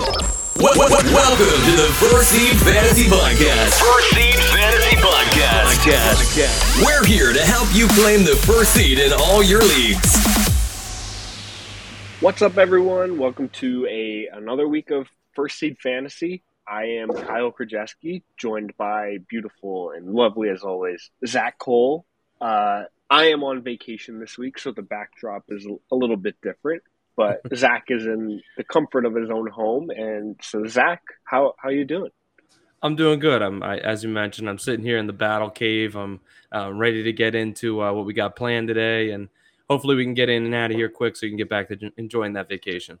Wel- wel- Welcome to the First Seed Fantasy Podcast. First Seed Fantasy Podcast. Podcast. We're here to help you claim the first seed in all your leagues. What's up, everyone? Welcome to a another week of First Seed Fantasy. I am Kyle Krajewski, joined by beautiful and lovely as always Zach Cole. Uh, I am on vacation this week, so the backdrop is a little bit different. But Zach is in the comfort of his own home, and so Zach, how how you doing? I'm doing good. I'm, I, as you mentioned, I'm sitting here in the battle cave. I'm uh, ready to get into uh, what we got planned today, and hopefully we can get in and out of here quick so you can get back to enjoying that vacation.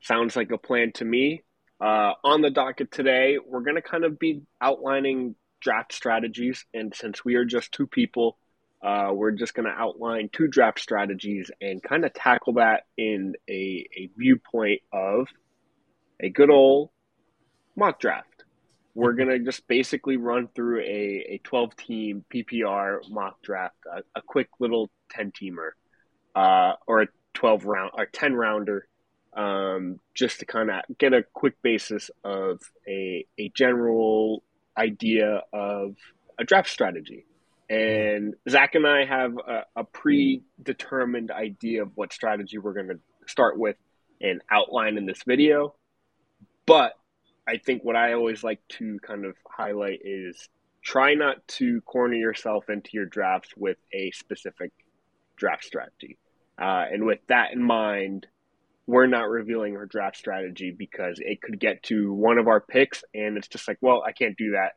Sounds like a plan to me. Uh, on the docket today, we're going to kind of be outlining draft strategies, and since we are just two people, uh, we're just going to outline two draft strategies and kind of tackle that in a, a viewpoint of a good old mock draft. We're going to just basically run through a, a 12 team PPR mock draft, a, a quick little 10 teamer, uh, or a 12 round or 10 rounder, um, just to kind of get a quick basis of a, a general idea of a draft strategy. And Zach and I have a, a predetermined idea of what strategy we're going to start with and outline in this video. But I think what I always like to kind of highlight is try not to corner yourself into your drafts with a specific draft strategy. Uh, and with that in mind, we're not revealing our draft strategy because it could get to one of our picks and it's just like, well, I can't do that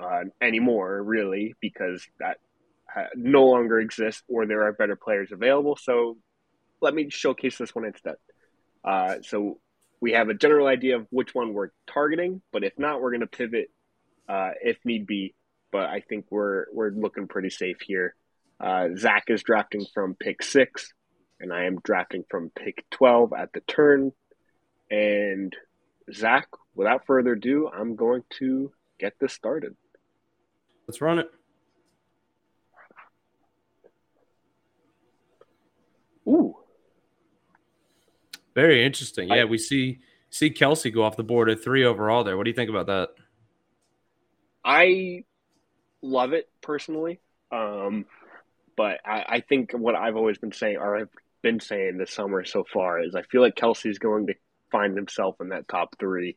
uh, anymore, really, because that no longer exists or there are better players available. So let me showcase this one instead. Uh, so we have a general idea of which one we're targeting, but if not, we're going to pivot uh, if need be. But I think we're we're looking pretty safe here. Uh, Zach is drafting from pick six, and I am drafting from pick twelve at the turn. And Zach, without further ado, I'm going to get this started. Let's run it. Ooh, Very interesting. I- Yeah, we see see Kelce go off the board at three overall there. What do you think about that? I love it personally. Um, but I, I think what I've always been saying, or I've been saying this summer so far, is I feel like Kelce's going to find himself in that top three,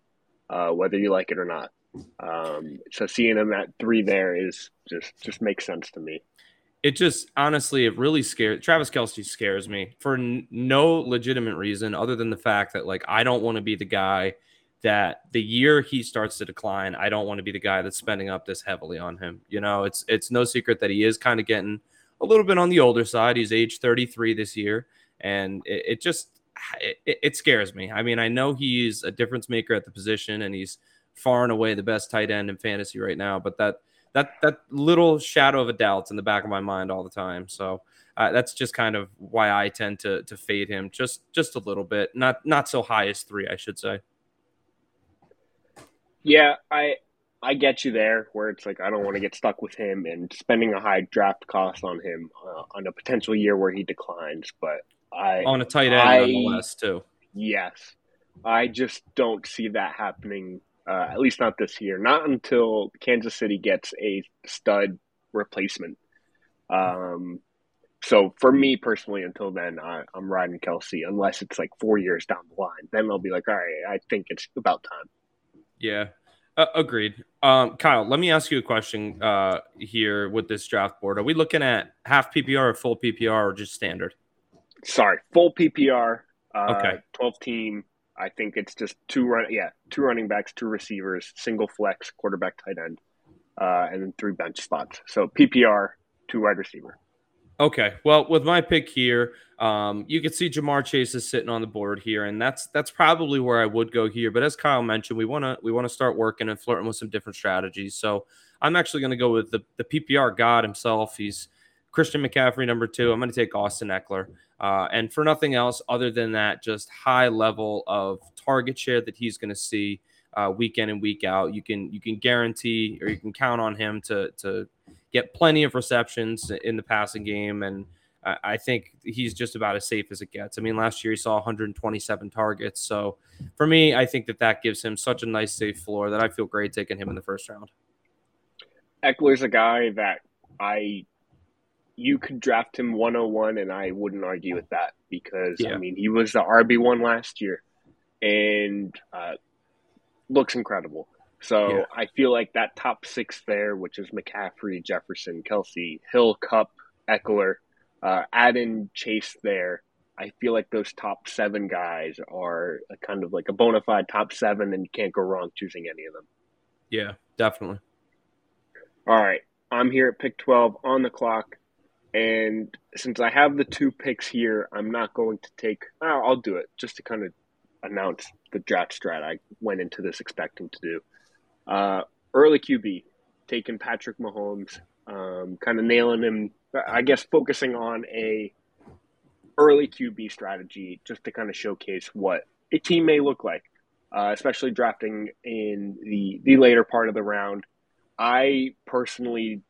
uh, whether you like it or not. Um, so seeing him at three there is just just makes sense to me. It just honestly, it really scares Travis Kelce scares me for n- no legitimate reason other than the fact that like I don't want to be the guy that the year he starts to decline, I don't want to be the guy that's spending up this heavily on him. You know, it's it's no secret that he is kind of getting a little bit on the older side. He's age 33 this year, and it, it just it, it scares me. I mean, I know he's a difference maker at the position, and he's far and away the best tight end in fantasy right now. But that that that little shadow of a doubt's in the back of my mind all the time. So uh, that's just kind of why I tend to to fade him just just a little bit, not not so high as three, I should say. Yeah, I I get you there, where it's like I don't want to get stuck with him and spending a high draft cost on him uh, on a potential year where he declines. But I On a tight end, I- nonetheless, too. Yes. I just don't see that happening, uh, at least not this year. Not until Kansas City gets a stud replacement. Um, so for me personally, until then, I, I'm riding Kelce, unless it's like four years down the line. Then I'll be like, all right, I think it's about time. Yeah, uh, agreed. Um, Kyle, let me ask you a question uh, here with this draft board. Are we looking at half PPR or full PPR or just standard? Sorry, full PPR. Uh, Okay. 12 team. I think it's just two run, yeah, two running backs, two receivers, single flex, quarterback, tight end, uh, and then three bench spots. So PPR, two wide receiver. Okay. Well, with my pick here, um, you can see Ja'Marr Chase is sitting on the board here, and that's that's probably where I would go here. But as Kyle mentioned, we want to we want to start working and flirting with some different strategies. So I'm actually to go with the the PPR god himself. He's Christian McCaffrey number two. I'm going to take Austin Ekeler, uh, and for nothing else other than that, just high level of target share that he's going to see uh, week in and week out. You can you can guarantee or you can count on him to to get plenty of receptions in the passing game and I, I think he's just about as safe as it gets. I mean, last year he saw 127 targets. So for me, I think that that gives him such a nice safe floor that I feel great taking him in the first round. Ekeler's a guy that I you could draft him 101 and I wouldn't argue with that because yeah. I mean he was the RB1 last year and uh, looks incredible. So yeah. I feel like that top six there, which is McCaffrey, Jefferson, Kelce, Hill, Kupp, Ekeler, uh, add in Chase there. I feel like those top seven guys are kind of like a bona fide top seven, and you can't go wrong choosing any of them. Yeah, definitely. All right. I'm here at pick 12 on the clock. And since I have the two picks here, I'm not going to take, oh, I'll do it just to kind of announce the draft strat I went into this expecting to do. Uh, early QB, taking Patrick Mahomes, um, kind of nailing him. I guess focusing on a early QB strategy just to kind of showcase what a team may look like, uh, especially drafting in the the later part of the round. I personally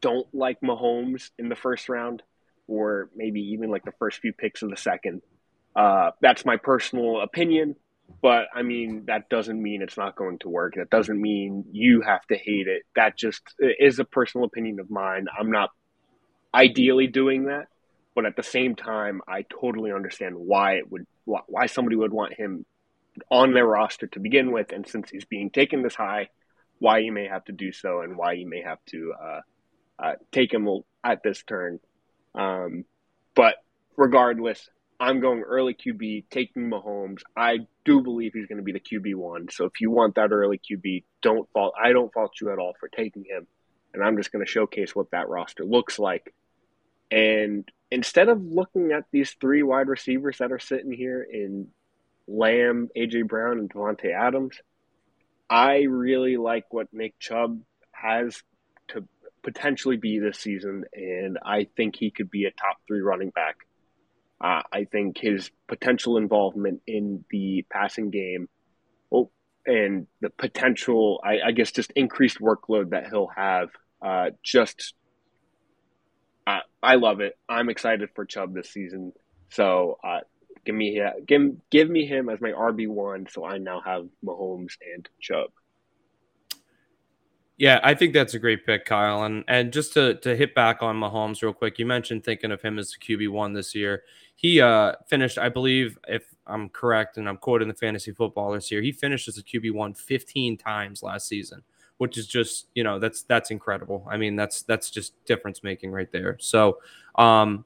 don't like Mahomes in the first round, or maybe even like the first few picks of the second. Uh, that's my personal opinion. But I mean, that doesn't mean it's not going to work. That doesn't mean you have to hate it. That just is a personal opinion of mine. I'm not ideally doing that, but at the same time, I totally understand why it would, why somebody would want him on their roster to begin with. And since he's being taken this high, why you may have to do so and why you may have to uh, uh, take him at this turn. Um, but regardless, I'm going early QB, taking Mahomes. I do believe he's going to be the QB one. So if you want that early QB, don't fault. I don't fault you at all for taking him. And I'm just going to showcase what that roster looks like. And instead of looking at these three wide receivers that are sitting here in Lamb, AJ Brown, and Davante Adams, I really like what Nick Chubb has potentially be this season, and I think he could be a top three running back uh, I think his potential involvement in the passing game, oh, and the potential, I, I guess, just increased workload that he'll have, uh, just uh, I love it. I'm excited for Chubb this season. So uh, give me give give me him as my RB one. So I now have Mahomes and Chubb. Yeah, I think that's a great pick, Kyle. And and just to to hit back on Mahomes real quick, you mentioned thinking of him as the QB one this year. He uh finished, I believe, if I'm correct, and I'm quoting the fantasy footballers here, he finished as a QB one 15 times last season, which is just you know that's that's incredible. I mean that's that's just difference making right there. So um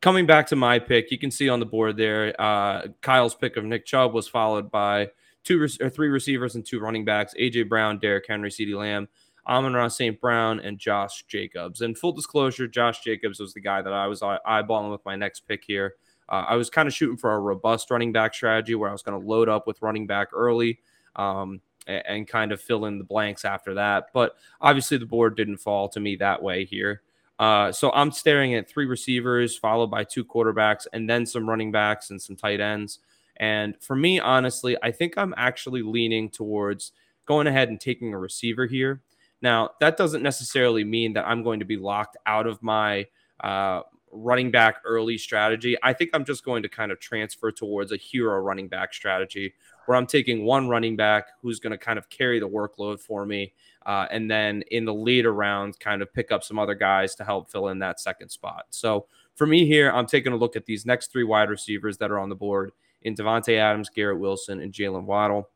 coming back to my pick, you can see on the board there, uh Kyle's pick of Nick Chubb was followed by two or three receivers and two running backs: AJ Brown, Derrick Henry, CeeDee Lamb, Amon-Ra St. Brown, and Josh Jacobs. And full disclosure, Josh Jacobs was the guy that I was eyeballing with my next pick here. Uh, I was kind of shooting for a robust running back strategy where I was going to load up with running back early. Um, and kind of fill in the blanks after that. But obviously, the board didn't fall to me that way here. Uh, so I'm staring at three receivers, followed by two quarterbacks, and then some running backs and some tight ends. And for me, honestly, I think I'm actually leaning towards going ahead and taking a receiver here. Now, that doesn't necessarily mean that I'm going to be locked out of my uh, running back early strategy. I think I'm just going to kind of transfer towards a hero running back strategy where I'm taking one running back who's going to kind of carry the workload for me. Uh, and then in the later rounds, kind of pick up some other guys to help fill in that second spot. So for me here, I'm taking a look at these next three wide receivers that are on the board in Davante Adams, Garrett Wilson, and Jaylen Waddle.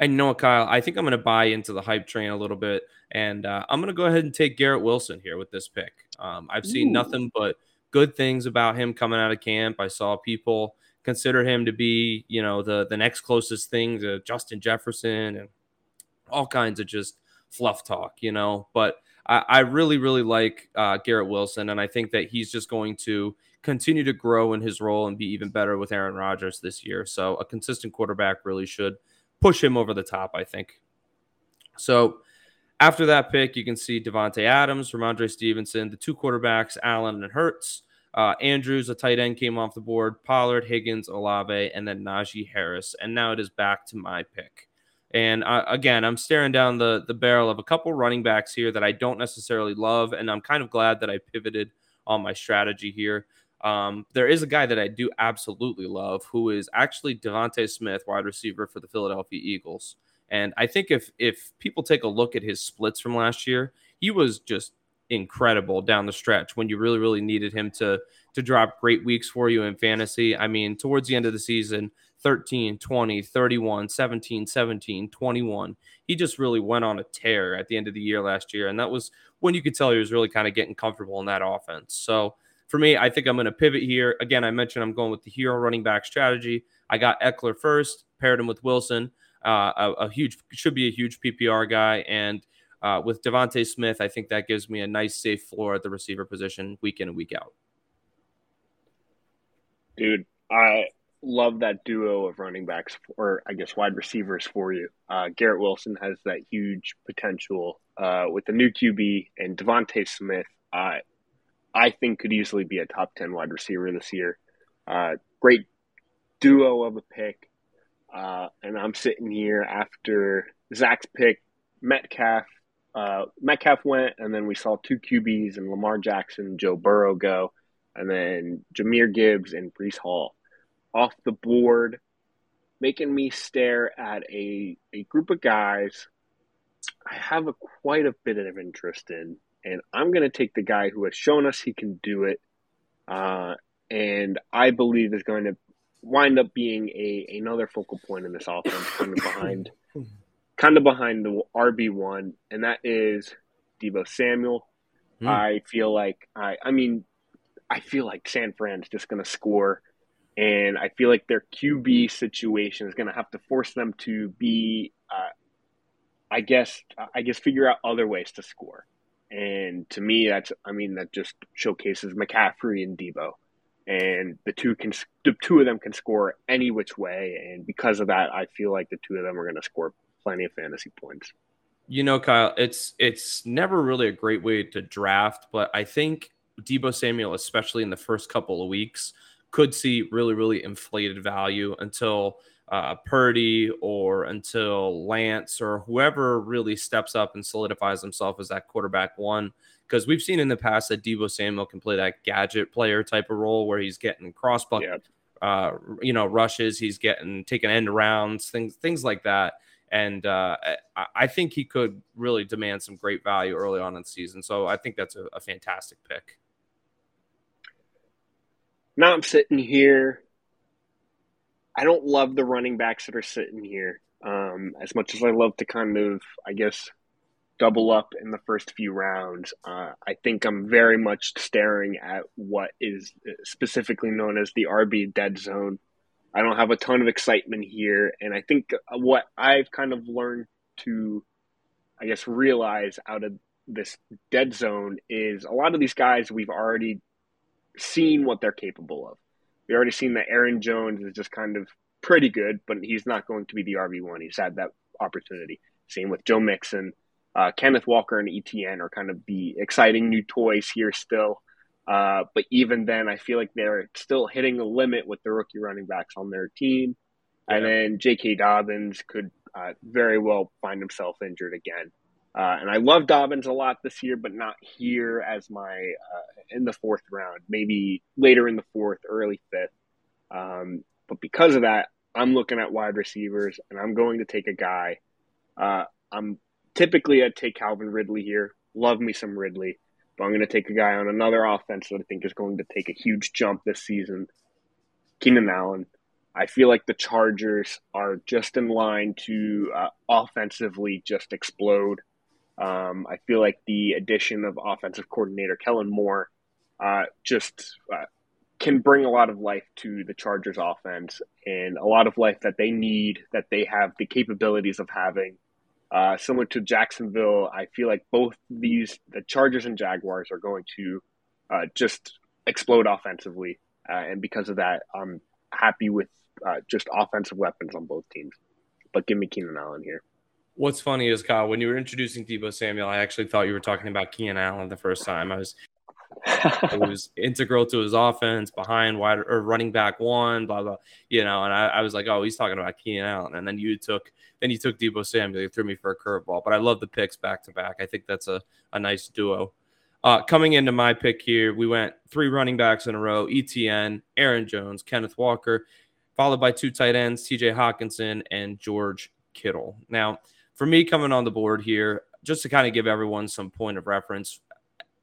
And you know what, Kyle? I think I'm going to buy into the hype train a little bit, and uh, I'm going to go ahead and take Garrett Wilson here with this pick. Um, I've seen Ooh. nothing but good things about him coming out of camp. I saw people consider him to be, you know, the the next closest thing to Justin Jefferson and all kinds of just fluff talk, you know. But I, I really, really like uh, Garrett Wilson, and I think that he's just going to continue to grow in his role and be even better with Aaron Rodgers this year. So a consistent quarterback really should push him over the top, I think. So after that pick, you can see Davante Adams, Rhamondre Stevenson, the two quarterbacks, Allen and Hurts. Uh, Andrews, a tight end, came off the board. Pollard, Higgins, Olave, and then Najee Harris. And now it is back to my pick. And uh, again, I'm staring down the the barrel of a couple running backs here that I don't necessarily love, and I'm kind of glad that I pivoted on my strategy here. Um, there is a guy that I do absolutely love who is actually DeVonta Smith, wide receiver for the Philadelphia Eagles. And I think if if people take a look at his splits from last year, he was just incredible down the stretch when you really really needed him to to drop great weeks for you in fantasy. I mean, towards the end of the season, 13, 20, 31, 17, 17, 21. He just really went on a tear at the end of the year last year and that was when you could tell he was really kind of getting comfortable in that offense. So, for me, I think I'm going to pivot here. Again, I mentioned I'm going with the hero running back strategy. I got Ekeler first, paired him with Wilson, uh, a, a, huge should be a huge PPR guy, and uh, with DeVonta Smith, I think that gives me a nice safe floor at the receiver position week in and week out. Dude, I love that duo of running backs, or I guess wide receivers for you. Uh, Garrett Wilson has that huge potential uh, with the new QB, and DeVonta Smith. I think could easily be a top 10 wide receiver this year. Uh, great duo of a pick. Uh, and I'm sitting here after Zach's pick, Metcalf. Uh, Metcalf went, and then we saw two QBs and Lamar Jackson, Joe Burrow go, and then Jahmyr Gibbs and Breece Hall off the board, making me stare at a, a group of guys I have a, quite a bit of interest in and I'm going to take the guy who has shown us he can do it, uh, and I believe is going to wind up being a another focal point in this offense, kind of behind, kind of behind the RB one, and that is Deebo Samuel. Mm. I feel like I, I mean, I feel like San Fran's just going to score, and I feel like their QB situation is going to have to force them to be. Uh, I guess I guess figure out other ways to score. And to me, that's I mean that just showcases McCaffrey and Deebo, and the two can the two of them can score any which way, and because of that, I feel like the two of them are going to score plenty of fantasy points. You know, Kyle, it's it's never really a great way to draft, but I think Deebo Samuel, especially in the first couple of weeks, could see really really inflated value until uh, Purdy or until Lance or whoever really steps up and solidifies himself as that quarterback one. Because we've seen in the past that Deebo Samuel can play that gadget player type of role where he's getting cross bucket, uh, you know, rushes, he's getting taking end rounds, things things like that. And uh, I think he could really demand some great value early on in the season. So I think that's a, a fantastic pick. Now I'm sitting here I don't love the running backs that are sitting here. Um, as much as I love to kind of, I guess, double up in the first few rounds, uh, I think I'm very much staring at what is specifically known as the RB dead zone. I don't have a ton of excitement here, and I think what I've kind of learned to, I guess, realize out of this dead zone is a lot of these guys we've already seen what they're capable of we already seen that Aaron Jones is just kind of pretty good, but he's not going to be the RB one. He's had that opportunity. Same with Joe Mixon, uh, Kenneth Walker, and ETN are kind of the exciting new toys here still. Uh, but even then, I feel like they're still hitting the limit with the rookie running backs on their team. Yeah. And then J.K. Dobbins could uh, very well find himself injured again. Uh, and I love Dobbins a lot this year, but not here as my uh, in the fourth round. Maybe later in the fourth, early fifth. Um, but because of that, I'm looking at wide receivers, and I'm going to take a guy. Uh, I'm typically I'd take Calvin Ridley here. Love me some Ridley, but I'm going to take a guy on another offense that I think is going to take a huge jump this season. Keenan Allen. I feel like the Chargers are just in line to uh, offensively just explode. Um, I feel like the addition of offensive coordinator Kellen Moore uh, just uh, can bring a lot of life to the Chargers offense and a lot of life that they need, that they have the capabilities of having. Uh, similar to Jacksonville, I feel like both these, the Chargers and Jaguars, are going to uh, just explode offensively. Uh, and because of that, I'm happy with uh, just offensive weapons on both teams. But give me Keenan Allen here. What's funny is Kyle, when you were introducing Deebo Samuel, I actually thought you were talking about Keenan Allen the first time. I was it was integral to his offense behind wide or running back one, blah blah. You know, and I, I was like, oh, he's talking about Keenan Allen, and then you took then you took Deebo Samuel, you threw me for a curveball. But I love the picks back to back. I think that's a, a nice duo. Uh, coming into my pick here, we went three running backs in a row: ETN, Aaron Jones, Kenneth Walker, followed by two tight ends: T.J. Hockenson and George Kittle. Now, for me coming on the board here, just to kind of give everyone some point of reference,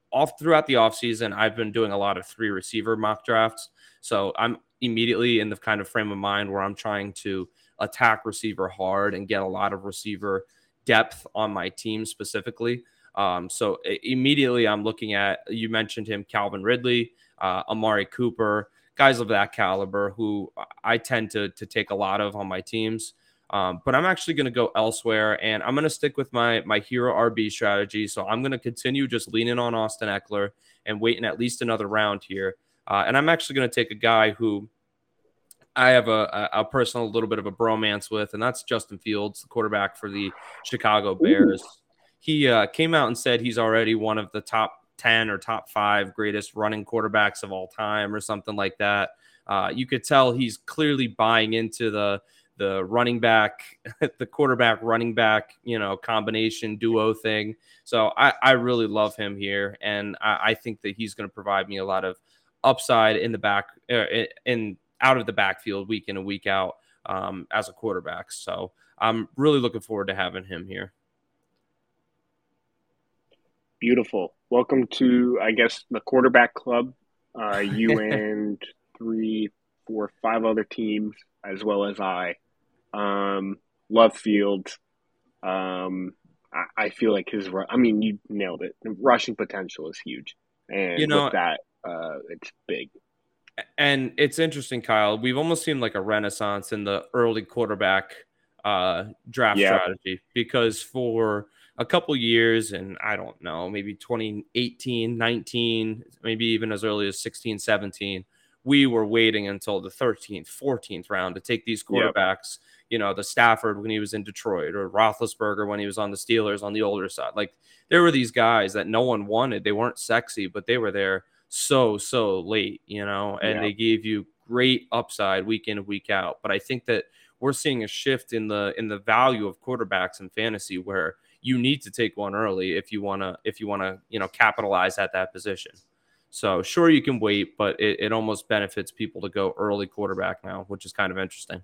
off throughout the offseason, I've been doing a lot of three receiver mock drafts. So I'm immediately in the kind of frame of mind where I'm trying to attack receiver hard and get a lot of receiver depth on my team specifically. Um, so immediately I'm looking at, you mentioned him, Calvin Ridley, uh, Amari Cooper, guys of that caliber who I tend to, to take a lot of on my teams. Um, but I'm actually going to go elsewhere, and I'm going to stick with my my hero RB strategy. So I'm going to continue just leaning on Austin Ekeler and waiting at least another round here. Uh, and I'm actually going to take a guy who I have a, a, personal little bit of a bromance with, and that's Justin Fields, the quarterback for the Chicago Bears. Ooh. He uh, came out and said he's already one of the top 10 or top five greatest running quarterbacks of all time, or something like that. Uh, you could tell he's clearly buying into the the running back, the quarterback running back, you know, combination duo thing. So I, I really love him here, and I, I think that he's going to provide me a lot of upside in the back uh, in out of the backfield week in and week out um, as a quarterback. So I'm really looking forward to having him here. Beautiful. Welcome to, I guess, the quarterback club. Uh, you and three, four, five other teams, as well as I. Um, love Field. Um, I, I, feel like his. I mean, you nailed it. The rushing potential is huge, and you know, with that, uh, it's big. And it's interesting, Kyle. We've almost seen like a renaissance in the early quarterback uh, draft yeah. strategy because for a couple years, and I don't know, maybe 2018, 19, maybe even as early as 16, 17, we were waiting until the 13th, 14th round to take these quarterbacks. Yep you know, the Stafford when he was in Detroit or Roethlisberger when he was on the Steelers on the older side. Like there were these guys that no one wanted. They weren't sexy, but they were there so, so late, you know, and yeah. they gave you great upside week in week out. But I think that we're seeing a shift in the in the value of quarterbacks in fantasy where you need to take one early if you want to if you want to you know capitalize at that position so sure you can wait but it, it almost benefits people to go early quarterback now which is kind of interesting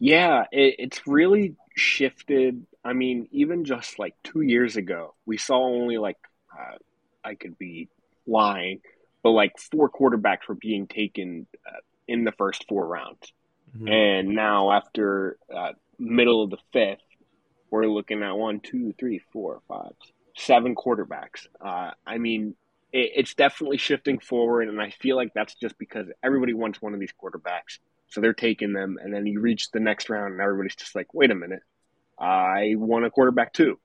yeah, it, it's really shifted. I mean, even just like two years ago, we saw only like, uh, I could be lying, but like four quarterbacks were being taken uh, in the first four rounds. Mm-hmm. And now, after uh, middle of the fifth, we're looking at one, two, three, four, five, seven quarterbacks. Uh, I mean, it, it's definitely shifting forward, and I feel like that's just because everybody wants one of these quarterbacks. So they're taking them, and then you reach the next round, and everybody's just like, "Wait a minute, I want a quarterback too,"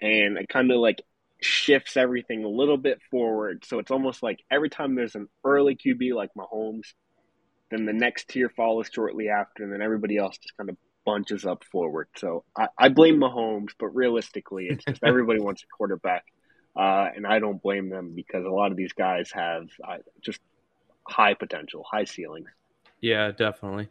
and it kind of like shifts everything a little bit forward. So it's almost like every time there's an early QB like Mahomes, then the next tier follows shortly after, and then everybody else just kind of bunches up forward. So I, I blame Mahomes, but realistically, it's just everybody wants a quarterback, uh, and I don't blame them because a lot of these guys have uh, just high potential, high ceilings. Yeah, definitely.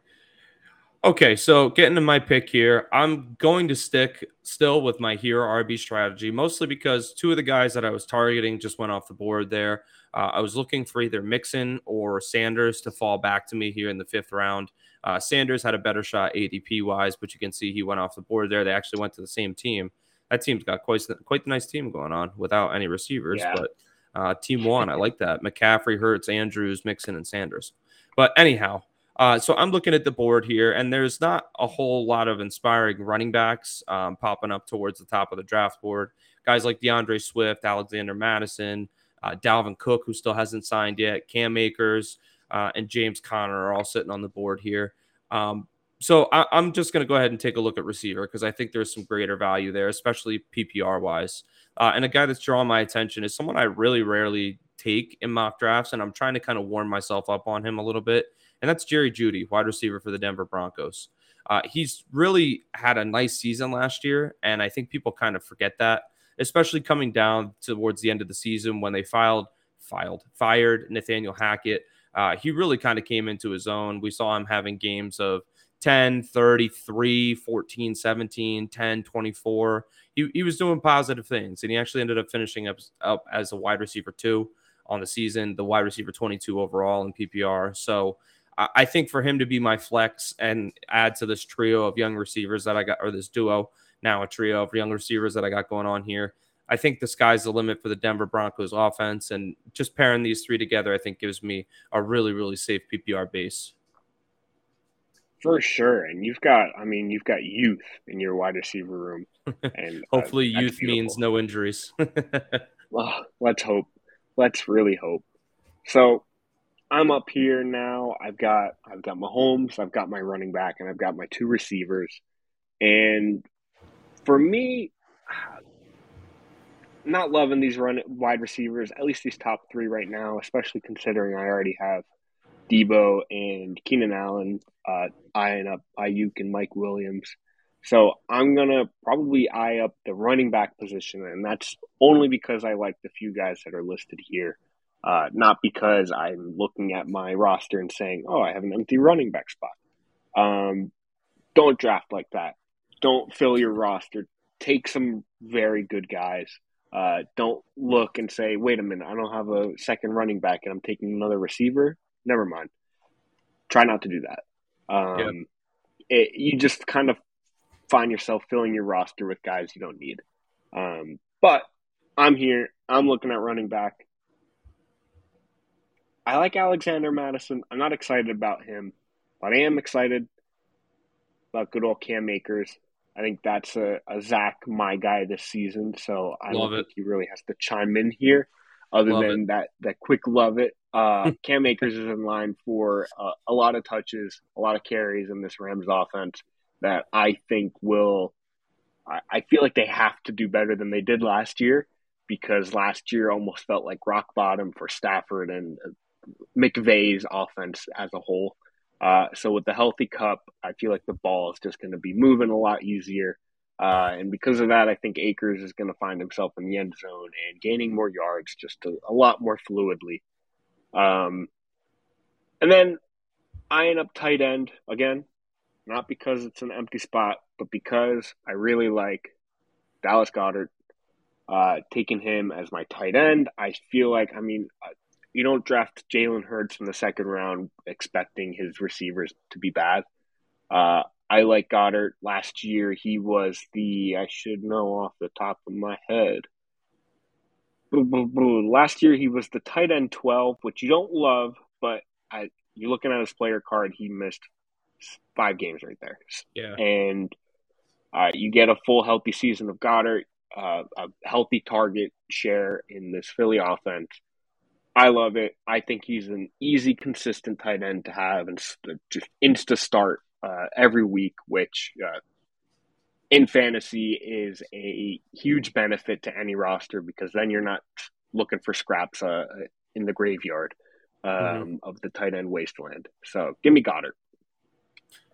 Okay, so getting to my pick here, I'm going to stick still with my hero RB strategy, mostly because two of the guys that I was targeting just went off the board there. Uh, I was looking for either Mixon or Sanders to fall back to me here in the fifth round. Uh, Sanders had a better shot ADP wise, but you can see he went off the board there. They actually went to the same team. That team's got quite quite the nice team going on without any receivers, yeah. but uh, team one, I like that. McCaffrey, Hurts, Andrews, Mixon, and Sanders. But anyhow, uh, so I'm looking at the board here, and there's not a whole lot of inspiring running backs um, popping up towards the top of the draft board. Guys like D'Andre Swift, Alexander Mattison, uh, Dalvin Cook, who still hasn't signed yet, Cam Akers, uh, and James Conner are all sitting on the board here. Um, so I, am just going to go ahead and take a look at receiver because I think there's some greater value there, especially PPR wise. Uh, and a guy that's drawing my attention is someone I really rarely take in mock drafts, and I'm trying to kind of warm myself up on him a little bit and that's Jerry Jeudy, wide receiver for the Denver Broncos. Uh, he's really had a nice season last year, and I think people kind of forget that, especially coming down towards the end of the season when they filed, filed, fired Nathaniel Hackett. Uh, he really kind of came into his own. We saw him having games of 10, 33, 14, 17, 10, 24. He, he was doing positive things, and he actually ended up finishing up, up as a wide receiver two on the season, the wide receiver 22 overall in PPR. So I, I think for him to be my flex and add to this trio of young receivers that I got, or this duo, now a trio of young receivers that I got going on here, I think the sky's the limit for the Denver Broncos offense. And just pairing these three together, I think gives me a really, really safe PPR base. For sure. And you've got, I mean, you've got youth in your wide receiver room. And uh, hopefully, uh, youth means no injuries. well, let's hope. Let's really hope. So I'm up here now. I've got I've got Mahomes, I've got my running back, and I've got my two receivers. And for me, not loving these run wide receivers, at least these top three right now, especially considering I already have Deebo and Keenan Allen uh, eyeing up Aiyuk and Mike Williams. So I'm gonna probably eye up the running back position, and that's only because I like the few guys that are listed here, uh, not because I'm looking at my roster and saying, "Oh, I have an empty running back spot." Um, don't draft like that. Don't fill your roster. Take some very good guys. Uh, don't look and say, "Wait a minute, I don't have a second running back, and I'm taking another receiver." Never mind. Try not to do that. Um, it, you just kind of find yourself filling your roster with guys you don't need. Um, but I'm here. I'm looking at running back. I like Alexander Mattison. I'm not excited about him, but I am excited about good old Cam Akers. I think that's a, a Zach my guy this season, so I love don't it. think he really has to chime in here, other love than it. that that quick love it. Uh, Cam Akers is in line for uh, a lot of touches, a lot of carries in this Rams offense that I think will. I, I feel like they have to do better than they did last year because last year almost felt like rock bottom for Stafford and McVay's offense as a whole. Uh, so with the healthy Kupp, I feel like the ball is just going to be moving a lot easier. Uh, and because of that, I think Akers is going to find himself in the end zone and gaining more yards just a, a lot more fluidly. Um, and then eyeing up tight end again, not because it's an empty spot, but because I really like Dallas Goedert. Uh, taking him as my tight end, I feel like I mean uh, you don't draft Jalen Hurts from the second round expecting his receivers to be bad. Uh, I like Goedert. Last year, he was the, I should know off the top of my head. Last year, he was the tight end 12, which you don't love, but I, you're looking at his player card, he missed five games right there. Yeah. And uh, you get a full healthy season of Goedert, uh, a healthy target share in this Philly offense. I love it. I think he's an easy, consistent tight end to have and just insta start uh, every week, which uh, in fantasy is a huge benefit to any roster because then you're not looking for scraps uh, in the graveyard um, mm-hmm. of the tight end wasteland. So give me Goedert.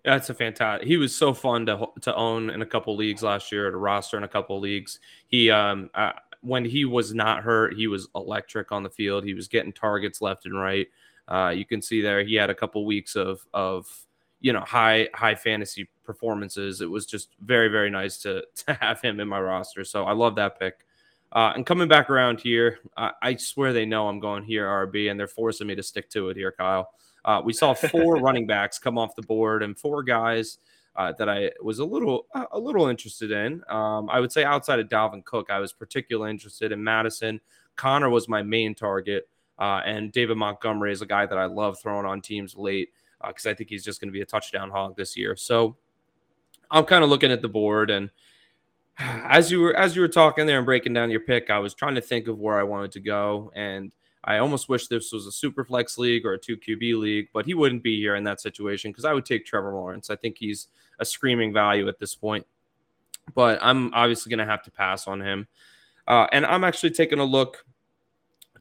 That's a fantastic. He was so fun to to own in a couple leagues last year, to roster in a couple leagues. He um, uh, when he was not hurt, he was electric on the field. He was getting targets left and right. Uh, you can see there he had a couple weeks of of you know high high fantasy performances. It was just very very nice to to have him in my roster. So I love that pick. Uh, and coming back around here, I, I swear they know I'm going here RB, and they're forcing me to stick to it here, Kyle. Uh, we saw four running backs come off the board and four guys uh, that I was a little a little interested in. Um, I would say outside of Dalvin Cook, I was particularly interested in Mattison. Conner was my main target, uh, and David Montgomery is a guy that I love throwing on teams late because uh, I think he's just going to be a touchdown hog this year. So I'm kind of looking at the board and. As you were as you were talking there and breaking down your pick, I was trying to think of where I wanted to go, and I almost wish this was a super flex league or a two QB league, but he wouldn't be here in that situation because I would take Trevor Lawrence. I think he's a screaming value at this point, but I'm obviously going to have to pass on him. Uh, and I'm actually taking a look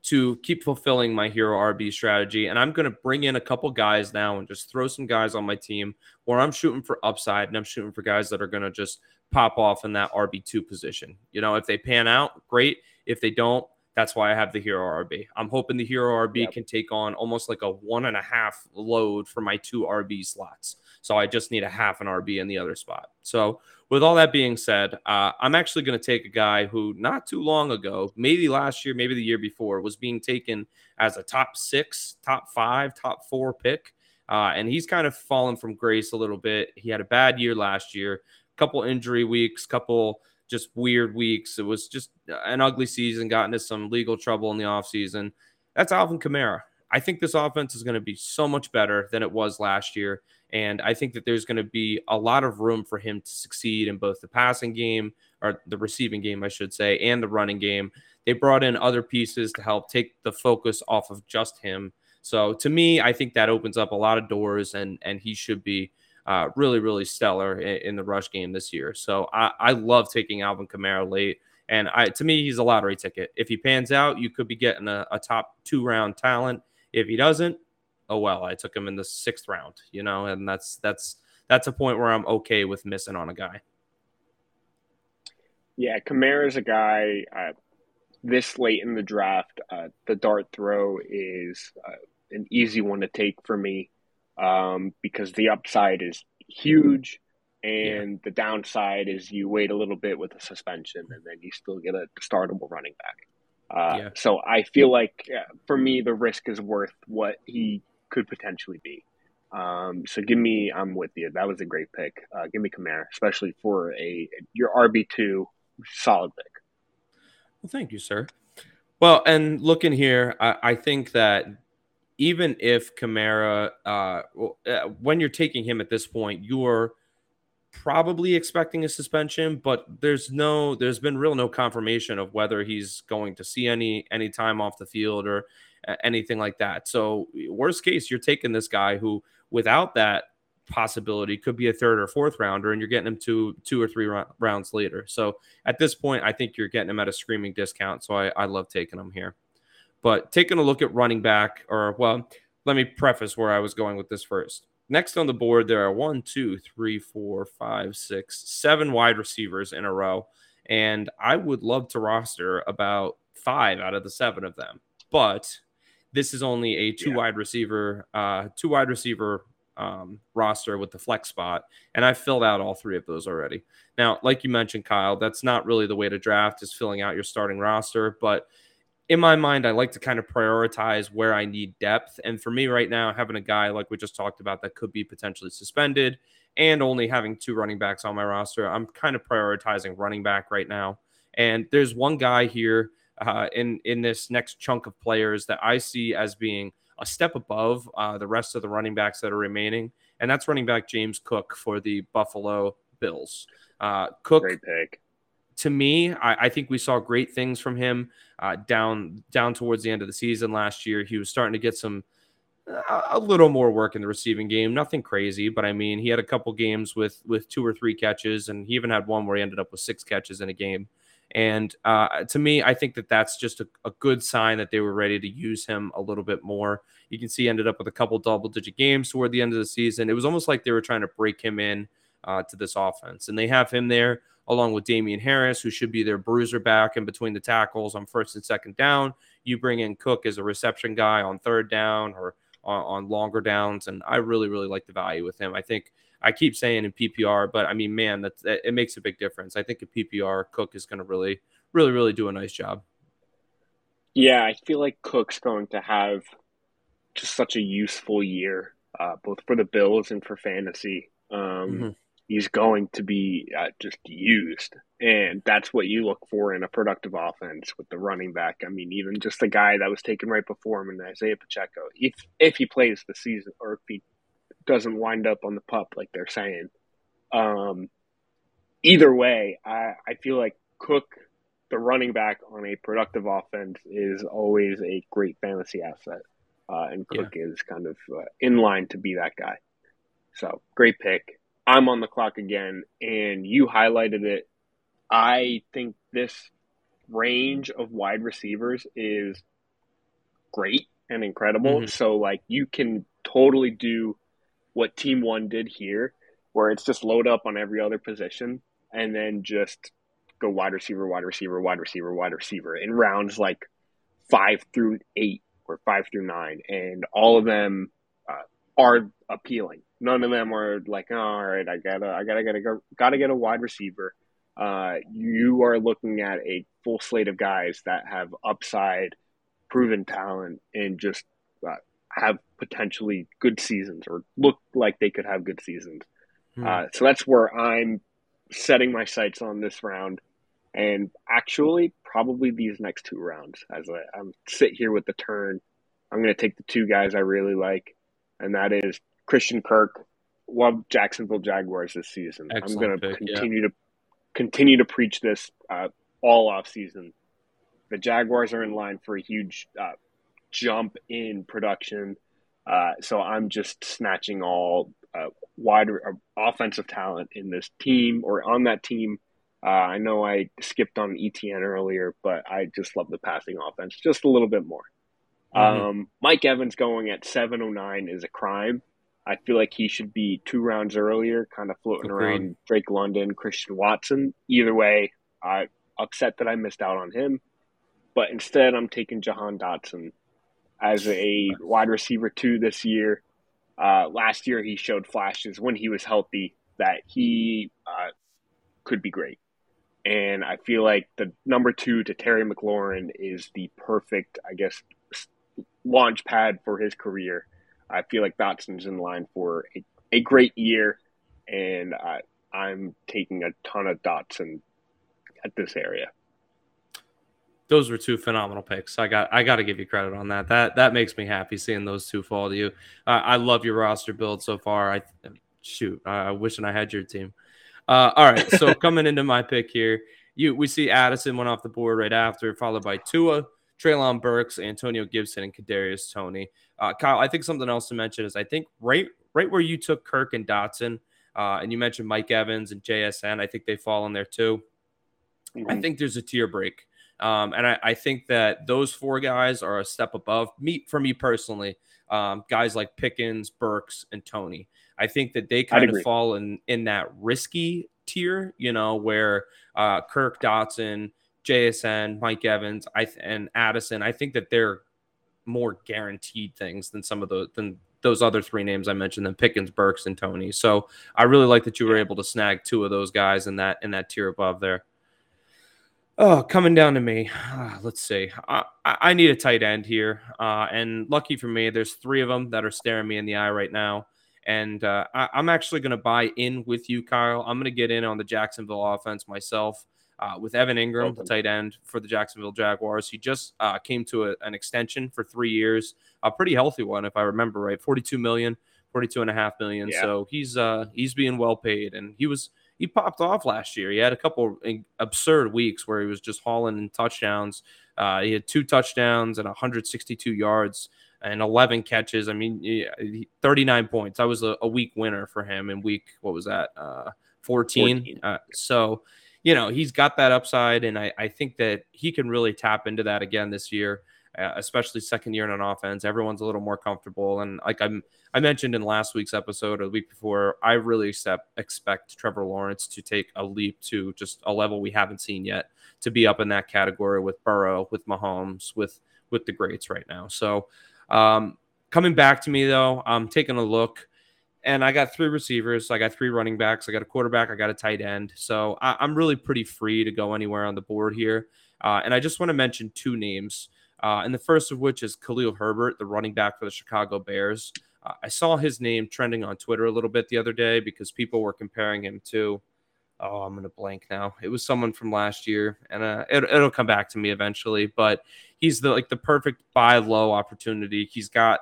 to keep fulfilling my hero RB strategy. And I'm going to bring in a couple guys now and just throw some guys on my team where I'm shooting for upside and I'm shooting for guys that are going to just pop off in that RB2 position. You know, if they pan out, great. If they don't, that's why I have the Hero RB. I'm hoping the Hero RB yep. can take on almost like a one and a half load for my two RB slots. So I just need a half an RB in the other spot. So with all that being said, uh, I'm actually going to take a guy who not too long ago, maybe last year, maybe the year before, was being taken as a top six, top five, top four pick. Uh, and he's kind of fallen from grace a little bit. He had a bad year last year, couple injury weeks, couple just weird weeks. It was just an ugly season, got into some legal trouble in the offseason. That's Alvin Kamara. I think this offense is going to be so much better than it was last year. And I think that there's going to be a lot of room for him to succeed in both the passing game or the receiving game, I should say, and the running game. They brought in other pieces to help take the focus off of just him. So to me, I think that opens up a lot of doors, and and he should be uh, really, really stellar in, in, the rush game this year. So I, I love taking Alvin Kamara late. And I, to me, he's a lottery ticket. If he pans out, you could be getting a, a top two round talent. If he doesn't, oh well, I took him in the sixth round, you know, and that's that's that's a point where I'm okay with missing on a guy. Yeah, Kamara is a guy uh, this late in the draft. Uh, the dart throw is uh, an easy one to take for me um, because the upside is huge. And yeah. the downside is you wait a little bit with a suspension, and then you still get a startable running back. Uh, yeah. So I feel like for me, the risk is worth what he could potentially be. Um, so give me, I'm with you. That was a great pick. Uh, give me Kamara, especially for a your RB two solid pick. Well, thank you, sir. Well, and looking here, I, I think that even if Kamara, uh, uh, when you're taking him at this point, you're probably expecting a suspension, but there's no, there's been real no confirmation of whether he's going to see any any time off the field or anything like that. So worst case, you're taking this guy who, without that possibility, could be a third or fourth rounder, and you're getting him to two or three rounds later. So at this point, I think you're getting him at a screaming discount. So I, I love taking him here. But taking a look at running back, or well, let me preface where I was going with this first. Next on the board, there are one, two, three, four, five, six, seven wide receivers in a row. And I would love to roster about five out of the seven of them. But this is only a two yeah. wide receiver, uh, two wide receiver um, roster with the flex spot, and I've filled out all three of those already. Now, like you mentioned, Kyle, that's not really the way to draft is filling out your starting roster, but in my mind, I like to kind of prioritize where I need depth. And for me right now, having a guy like we just talked about that could be potentially suspended and only having two running backs on my roster, I'm kind of prioritizing running back right now. And there's one guy here uh, in in this next chunk of players that I see as being a step above uh, the rest of the running backs that are remaining, and that's running back James Cook for the Buffalo Bills. Uh, Cook, great pick. To me, I, I, think we saw great things from him uh, down down towards the end of the season last year. He was starting to get some a little more work in the receiving game. Nothing crazy, but I mean, he had a couple games with with two or three catches, and he even had one where he ended up with six catches in a game. And uh, to me, I think that that's just a, a, good sign that they were ready to use him a little bit more. You can see ended up with a couple double digit games toward the end of the season. It was almost like they were trying to break him in uh, to this offense. And they have him there along with Damien Harris, who should be their bruiser back in between the tackles on first and second down. You bring in Cook as a reception guy on third down or on, on longer downs. And I really, really like the value with him. I think I keep saying in PPR, but I mean, man, that's that it makes a big difference. I think a PPR Cook is going to really, really, really do a nice job. Yeah, I feel like Cook's going to have just such a useful year, uh, both for the Bills and for fantasy. Um, mm-hmm. He's going to be uh, just used, and that's what you look for in a productive offense with the running back. I mean, even just the guy that was taken right before him, and Isaiah Pacheco. If if he plays the season, or if he doesn't wind up on the pup like they're saying. Um, either way, I, I feel like Cook, the running back on a productive offense, is always a great fantasy asset. Uh, and Cook yeah. is kind of uh, in line to be that guy. So great pick. I'm on the clock again, and you highlighted it. I think this range of wide receivers is great and incredible. Mm-hmm. So, like, you can totally do what Team One did here, where it's just load up on every other position and then just go wide receiver, wide receiver, wide receiver, wide receiver in rounds like five through eight or five through nine, and all of them uh, are appealing. none of them are like, oh, all right, I gotta, I gotta, gotta go, gotta get a wide receiver. Uh, you are looking at a full slate of guys that have upside, proven talent, and just have potentially good seasons or look like they could have good seasons. Hmm. Uh, so that's where I'm setting my sights on this round, and actually probably these next two rounds. As I I'm sit here with the turn, I'm going to take the two guys I really like, and that is Christian Kirk. Love Jacksonville Jaguars this season. Excellent I'm going to continue yeah. to continue to preach this uh, all off season. The Jaguars are in line for a huge uh, jump in production. Uh, so I'm just snatching all uh, wide uh, offensive talent in this team or on that team. Uh, I know I skipped on Etienne earlier, but I just love the passing offense just a little bit more. Mm-hmm. Um, Mike Evans going at 709 is a crime. I feel like he should be two rounds earlier, kind of floating Agreed. around Drake London, Christian Watson. Either way, I upset that I missed out on him. But instead, I'm taking Jahan Dotson as a wide receiver two this year. Uh, last year, he showed flashes when he was healthy that he uh, could be great. And I feel like the number two to Terry McLaurin is the perfect, I guess, launch pad for his career. I feel like Dotson's in line for a, a great year, and I, I'm taking a ton of Dotson at this area. Those were two phenomenal picks. I got I got to give you credit on that. That that makes me happy seeing those two fall to you. Uh, I love your roster build so far. I shoot, I, I wishing I had your team. Uh, all right, so coming into my pick here, you we see Addison went off the board right after, followed by Tua, Treylon Burks, Antonio Gibson, and Kadarius Toney. Uh, Kyle, I think something else to mention is I think right right where you took Kirk and Dotson, uh, and you mentioned Mike Evans and JSN. I think they fall in there too. Mm-hmm. I think there's a tier break, um, and I, I, think that those four guys are a step above me for me personally. Um, guys like Pickens, Burks, and Toney. I think that they kind of fall in in that risky tier, you know, where uh, Kirk Dotson JSN, Mike Evans, I th- and Addison. I think that they're more guaranteed things than some of the than those other three names I mentioned, than Pickens, Burks, and Toney. So I really like that you were able to snag two of those guys in that in that tier above there. Oh, coming down to me. Uh, let's see. I, I need a tight end here, uh, and lucky for me, there's three of them that are staring me in the eye right now. And uh, I, I'm actually going to buy in with you, Kyle. I'm going to get in on the Jacksonville offense myself uh, with Evan Engram, the tight end for the Jacksonville Jaguars. He just uh, came to a, an extension for three years, a pretty healthy one, if I remember right, 42 million, 42 and a half million. Yeah. So he's uh, he's being well paid, and he was he popped off last year. He had a couple absurd weeks where he was just hauling in touchdowns. Uh, he had two touchdowns and 162 yards and 11 catches. I mean, 39 points. That was a, a week winner for him in week. What was that? Uh, 14. 14. Uh, so you know, he's got that upside, and I, I think that he can really tap into that again this year, especially second year in an offense. Everyone's a little more comfortable, and like I'm, I mentioned in last week's episode or the week before, I really accept, expect Trevor Lawrence to take a leap to just a level we haven't seen yet to be up in that category with Burrow, with Mahomes, with with the greats right now. So, um, coming back to me though, I'm taking a look and I got three receivers. I got three running backs. I got a quarterback. I got a tight end. So I, am really pretty free to go anywhere on the board here. Uh, and I just want to mention two names. Uh, and the first of which is Khalil Herbert, the running back for the Chicago Bears. Uh, I saw his name trending on Twitter a little bit the other day because people were comparing him to, oh, I'm going to blank now. It was someone from last year, and uh, it, it'll come back to me eventually. But he's the like the perfect buy low opportunity. He's got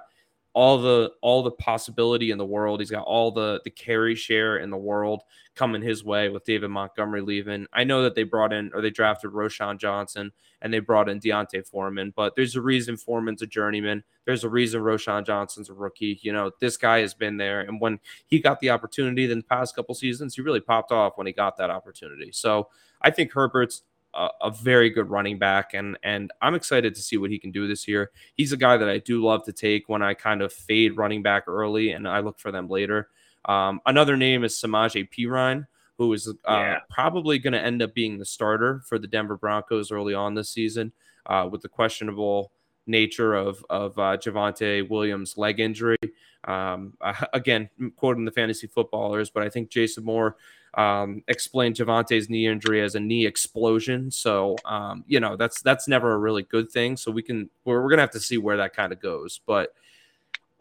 all the all the possibility in the world. He's got all the the carry share in the world coming his way with David Montgomery leaving. I know that they brought in or they drafted Roschon Johnson and they brought in D'Onta Foreman, but there's a reason Foreman's a journeyman. There's a reason Roschon Johnson's a rookie. You know, this guy has been there, and when he got the opportunity in the past couple seasons, he really popped off when he got that opportunity. So I think Herbert's a, a, very good running back, and and I'm excited to see what he can do this year. He's a guy that I do love to take when I kind of fade running back early, and I look for them later. Um, another name is Samaje Perine, who is uh, yeah. probably going to end up being the starter for the Denver Broncos early on this season, uh, with the questionable nature of of uh, Javonte Williams' leg injury. Um, again, quoting the fantasy footballers, but I think Jason Moore um, explained Javonte's knee injury as a knee explosion. So um, you know that's that's never a really good thing. So we can we're, we're gonna have to see where that kind of goes, but.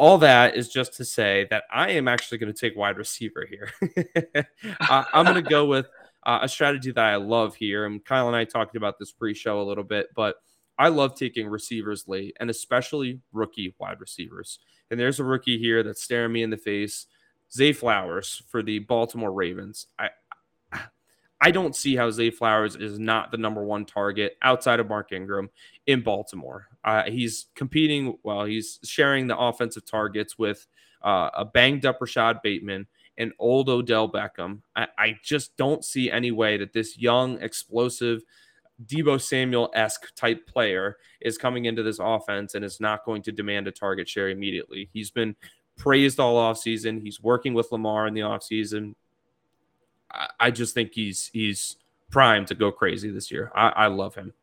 All that is just to say that I am actually going to take wide receiver here. I, I'm going to go with uh, a strategy that I love here. And Kyle and I talked about this pre-show a little bit, but I love taking receivers late and especially rookie wide receivers. And there's a rookie here that's staring me in the face, Zay Flowers for the Baltimore Ravens. I I don't see how Zay Flowers is not the number one target outside of Mark Ingram in Baltimore. Uh, he's competing, well, he's sharing the offensive targets with uh, a banged up Rashod Bateman and old Odell Beckham. I, I just don't see any way that this young, explosive, Deebo Samuel esque type player is coming into this offense and is not going to demand a target share immediately. He's been praised all offseason. He's working with Lamar in the offseason. I, I just think he's he's primed to go crazy this year. I, I love him.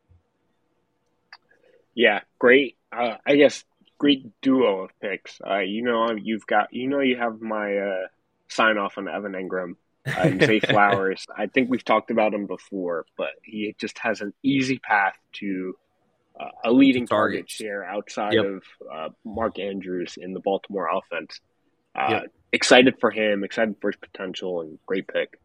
Yeah, great. Uh, I guess great duo of picks. Uh, you know, you've got you know you have my uh, sign off on Evan Engram uh, and Zay Flowers. I think we've talked about him before, but he just has an easy path to uh, a leading target share outside yep. of uh, Mark Andrews in the Baltimore offense. Uh, yep. Excited for him, excited for his potential, and great pick.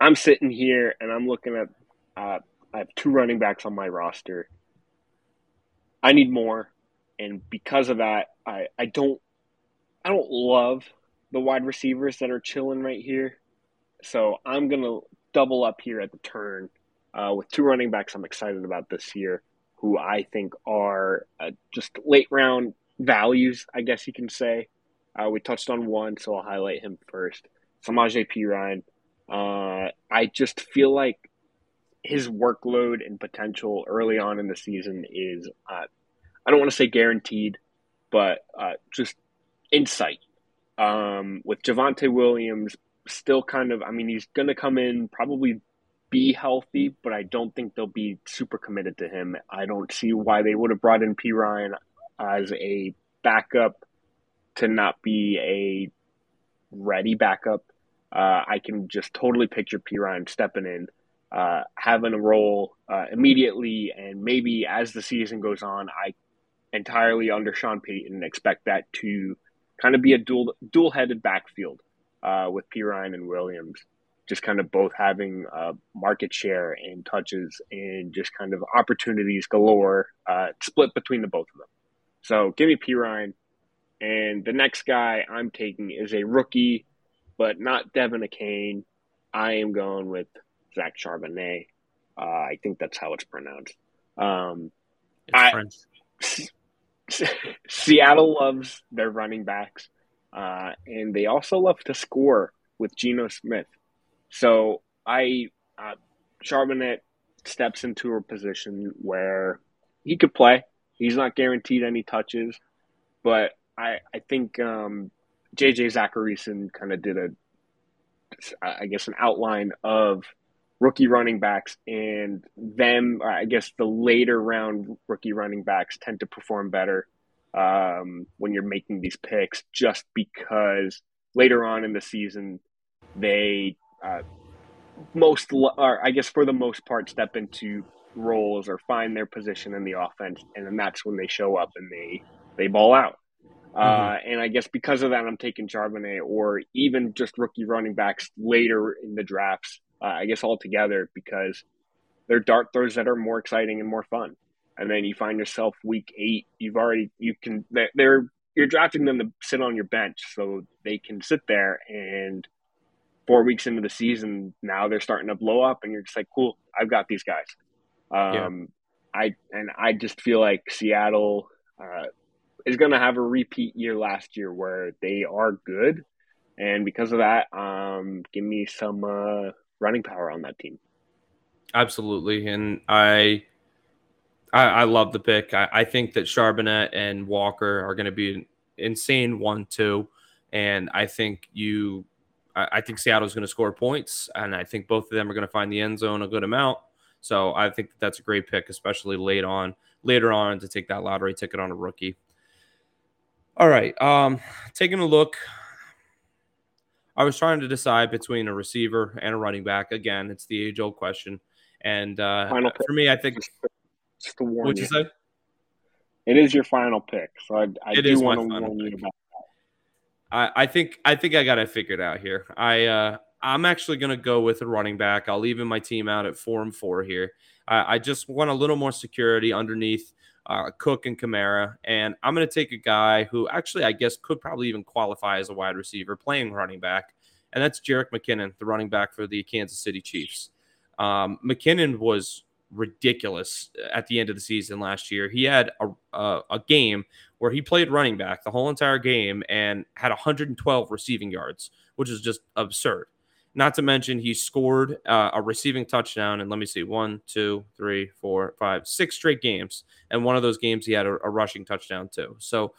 I'm sitting here and I'm looking at. Uh, I have two running backs on my roster. I need more, and because of that, I I don't I don't love the wide receivers that are chilling right here. So I'm going to double up here at the turn uh, with two running backs I'm excited about this year who I think are uh, just late round values, I guess you can say. Uh, we touched on one, so I'll highlight him first. Samaje Perine. Uh, I just feel like his workload and potential early on in the season is, uh, I don't want to say guaranteed, but uh, just insight um, with Javonte Williams still kind of, I mean, he's going to come in probably be healthy, but I don't think they'll be super committed to him. I don't see why they would have brought in Perine as a backup to not be a ready backup. Uh, I can just totally picture Perine stepping in, uh, having a role uh, immediately, and maybe as the season goes on, I entirely under Sean Payton expect that to kind of be a dual dual headed backfield uh, with Perine and Williams, just kind of both having uh, market share and touches and just kind of opportunities galore, uh, split between the both of them. So give me Perine, and the next guy I'm taking is a rookie, but not De'Von Achane. I am going with Zach Charbonnet. Uh, I think that's how it's pronounced. Um, it's I, French. Seattle loves their running backs, uh, and they also love to score with Geno Smith. So I, uh, Charbonnet steps into a position where he could play. He's not guaranteed any touches, but I I think um, JJ Zachariason kind of did a, I guess, an outline of rookie running backs and them i guess the later round rookie running backs tend to perform better um, when you're making these picks just because later on in the season they uh, most or i guess for the most part step into roles or find their position in the offense and then that's when they show up and they they ball out uh, mm-hmm. Uh, and I guess because of that, I'm taking Charbonnet or even just rookie running backs later in the drafts uh, I guess altogether because they're dart throws that are more exciting and more fun. And then you find yourself week eight, you've already you can they're you're drafting them to sit on your bench so they can sit there and four weeks into the season now they're starting to blow up and you're just like cool I've got these guys. Um, yeah. I and I just feel like Seattle uh, is going to have a repeat year last year where they are good, and because of that, um, give me some uh, running power on that team. Absolutely, and I, I, I love the pick. I, I, think that Charbonnet and Walker are going to be an insane one-two, and I think you, I, I think Seattle's going to score points, and I think both of them are going to find the end zone a good amount. So I think that's a great pick, especially late on. later on to take that lottery ticket on a rookie. All right. Um, taking a look. I was trying to decide between a receiver and a running back. Again, it's the age old question. And uh, for me, I think. Just to warn What'd you. you say? It is your final pick, so I, I do want to warn you about. I, I think I think I got it figured out here. I uh, I'm actually gonna go with a running back. I'll even my team out at four and four here. I, I just want a little more security underneath uh, Cook and Kamara, and I'm gonna take a guy who actually I guess could probably even qualify as a wide receiver playing running back, and that's Jerick McKinnon, the running back for the Kansas City Chiefs. Um, McKinnon was ridiculous at the end of the season last year. He had a, a, a game where he played running back the whole entire game and had 112 receiving yards, which is just absurd. Not to mention, he scored uh, a receiving touchdown. And let me see one, two, three, four, five, six straight games. And one of those games, he had a, a rushing touchdown, too. So,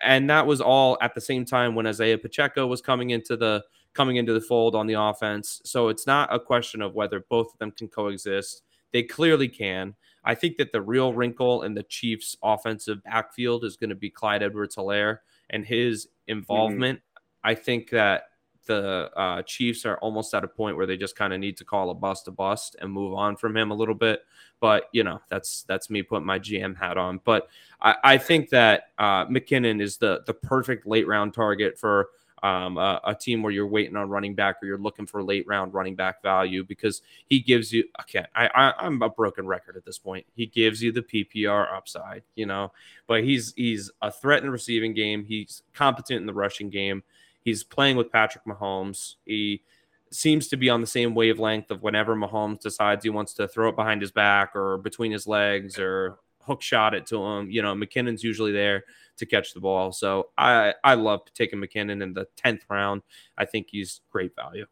and that was all at the same time when Isaiah Pacheco was coming into the coming into the fold on the offense. So it's not a question of whether both of them can coexist. They clearly can. I think that the real wrinkle in the Chiefs' offensive backfield is going to be Clyde Edwards Helaire and his involvement. I think that the uh, Chiefs are almost at a point where they just kind of need to call a bust a bust and move on from him a little bit. But you know, that's that's me putting my GM hat on. But I, I think that uh, McKinnon is the the perfect late round target for um, a, a, team where you're waiting on running back or you're looking for late round running back value because he gives you. Okay, I, I I'm a broken record at this point. He gives you the PPR upside, you know, but he's he's a threat in the receiving game. He's competent in the rushing game. He's playing with Patrick Mahomes. He seems to be on the same wavelength of whenever Mahomes decides he wants to throw it behind his back or between his legs or hook shot it to him. You know, McKinnon's usually there to catch the ball. So I I love taking McKinnon in the tenth round. I think he's great value.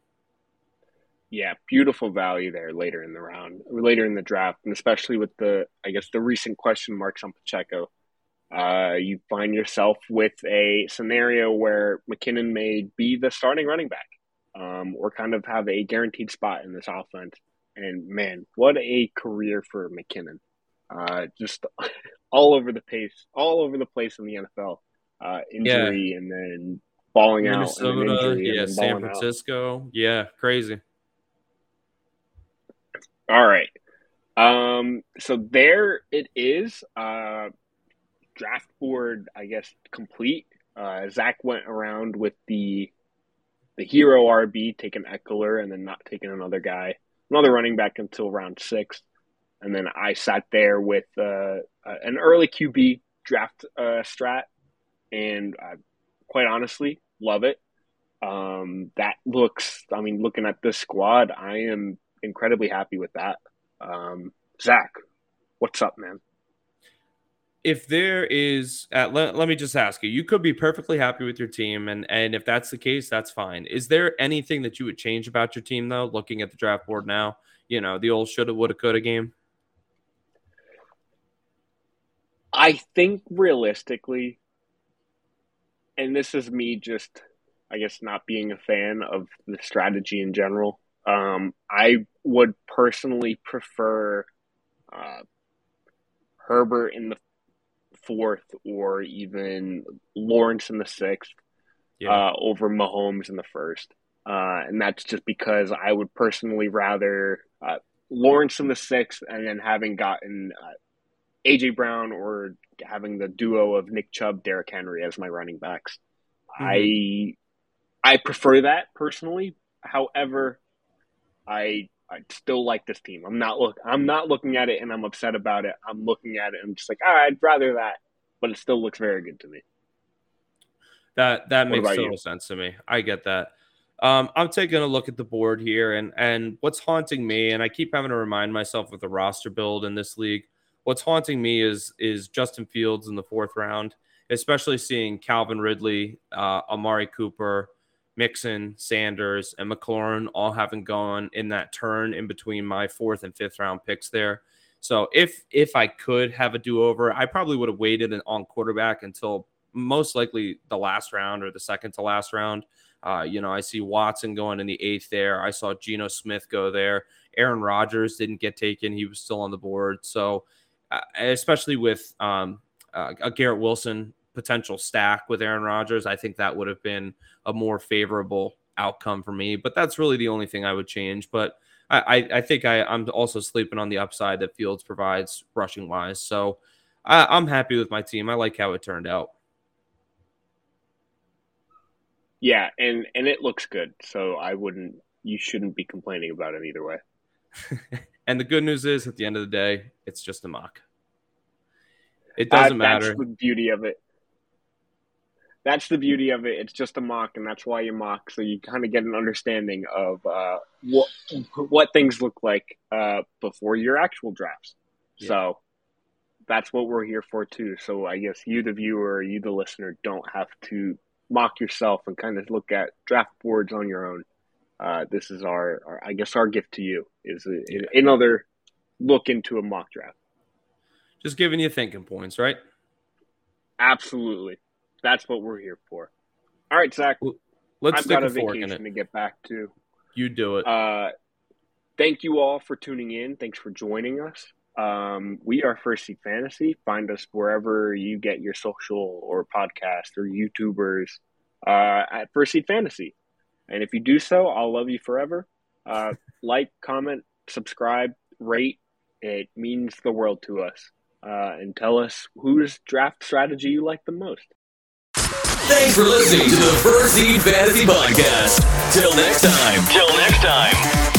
Yeah, beautiful value there later in the round, later in the draft, and especially with the I guess the recent question marks on Pacheco. Uh, you find yourself with a scenario where McKinnon may be the starting running back, um, or kind of have a guaranteed spot in this offense. And man, what a career for McKinnon! Uh, just all over the pace, all over the place in the NFL. Uh, injury yeah. and then balling Minnesota, out, injury, yeah, San balling out. Francisco, yeah, crazy. All right. Um, so there it is. Uh, draft board, I guess, complete. Uh, Zach went around with the the hero RB, taking Ekeler and then not taking another guy, another running back until round six. And then I sat there with uh, an early QB draft uh, strat, and I, quite honestly, love it. Um, that looks, I mean, looking at this squad, I am incredibly happy with that. Um, Zach, what's up, man? If there is, uh, let, let me just ask you, you could be perfectly happy with your team. And, and if that's the case, that's fine. Is there anything that you would change about your team, though, looking at the draft board now? You know, the old shoulda, woulda, coulda game? I think realistically, and this is me just, I guess, not being a fan of the strategy in general. Um, I would personally prefer uh, Herbert in the fourth or even Lawrence in the sixth Yeah. uh, over Mahomes in the first. Uh, and that's just because I would personally rather uh, Lawrence in the sixth and then having gotten uh, AJ Brown or having the duo of Nick Chubb, Derrick Henry as my running backs. I I prefer that personally. However, I I still like this team. I'm not look I'm not looking at it and I'm upset about it. I'm looking at it and I'm just like, ah, I'd rather that, but it still looks very good to me. That that What makes total you? sense to me. I get that. Um, I'm taking a look at the board here, and and what's haunting me, and I keep having to remind myself with the roster build in this league. What's haunting me is is Justin Fields in the fourth round, especially seeing Calvin Ridley, uh, Amari Cooper, Mixon, Sanders, and McLaurin all having gone in that turn in between my fourth and fifth round picks there. So if if I could have a do over, I probably would have waited on quarterback until most likely the last round or the second to last round. Uh, you know, I see Watson going in the eighth there. I saw Geno Smith go there. Aaron Rodgers didn't get taken; he was still on the board. So especially with um, uh, a Garrett Wilson potential stack with Aaron Rodgers, I think that would have been a more favorable outcome for me. But that's really the only thing I would change. But I, I think I, I'm also sleeping on the upside that Fields provides rushing wise. So I, I'm happy with my team. I like how it turned out. Yeah, and and it looks good. So I wouldn't you shouldn't be complaining about it either way. and the good news is at the end of the day, it's just a mock. It doesn't uh, matter. That's the beauty of it. That's the beauty of it. It's just a mock, and that's why you mock, so you kind of get an understanding of uh, what what things look like uh, before your actual drafts. Yeah. So that's what we're here for too. So I guess you, the viewer, you, the listener, don't have to mock yourself and kind of look at draft boards on your own. Uh, this is our, our, I guess, our gift to you is a, yeah. another look into a mock draft. Just giving you thinking points, right? Absolutely. That's what we're here for. All right, Zach. Let's I've got a vacation to get back to. You do it. Uh, thank you all for tuning in. Thanks for joining us. Um, we are First Seed Fantasy. Find us wherever you get your social or podcast or YouTubers uh, at First Seed Fantasy. And if you do so, I'll love you forever. Uh, like, comment, subscribe, rate. It means the world to us. Uh, and tell us whose draft strategy you like the most. Thanks for listening to the First Seed Fantasy Podcast. Till next time. Till next time.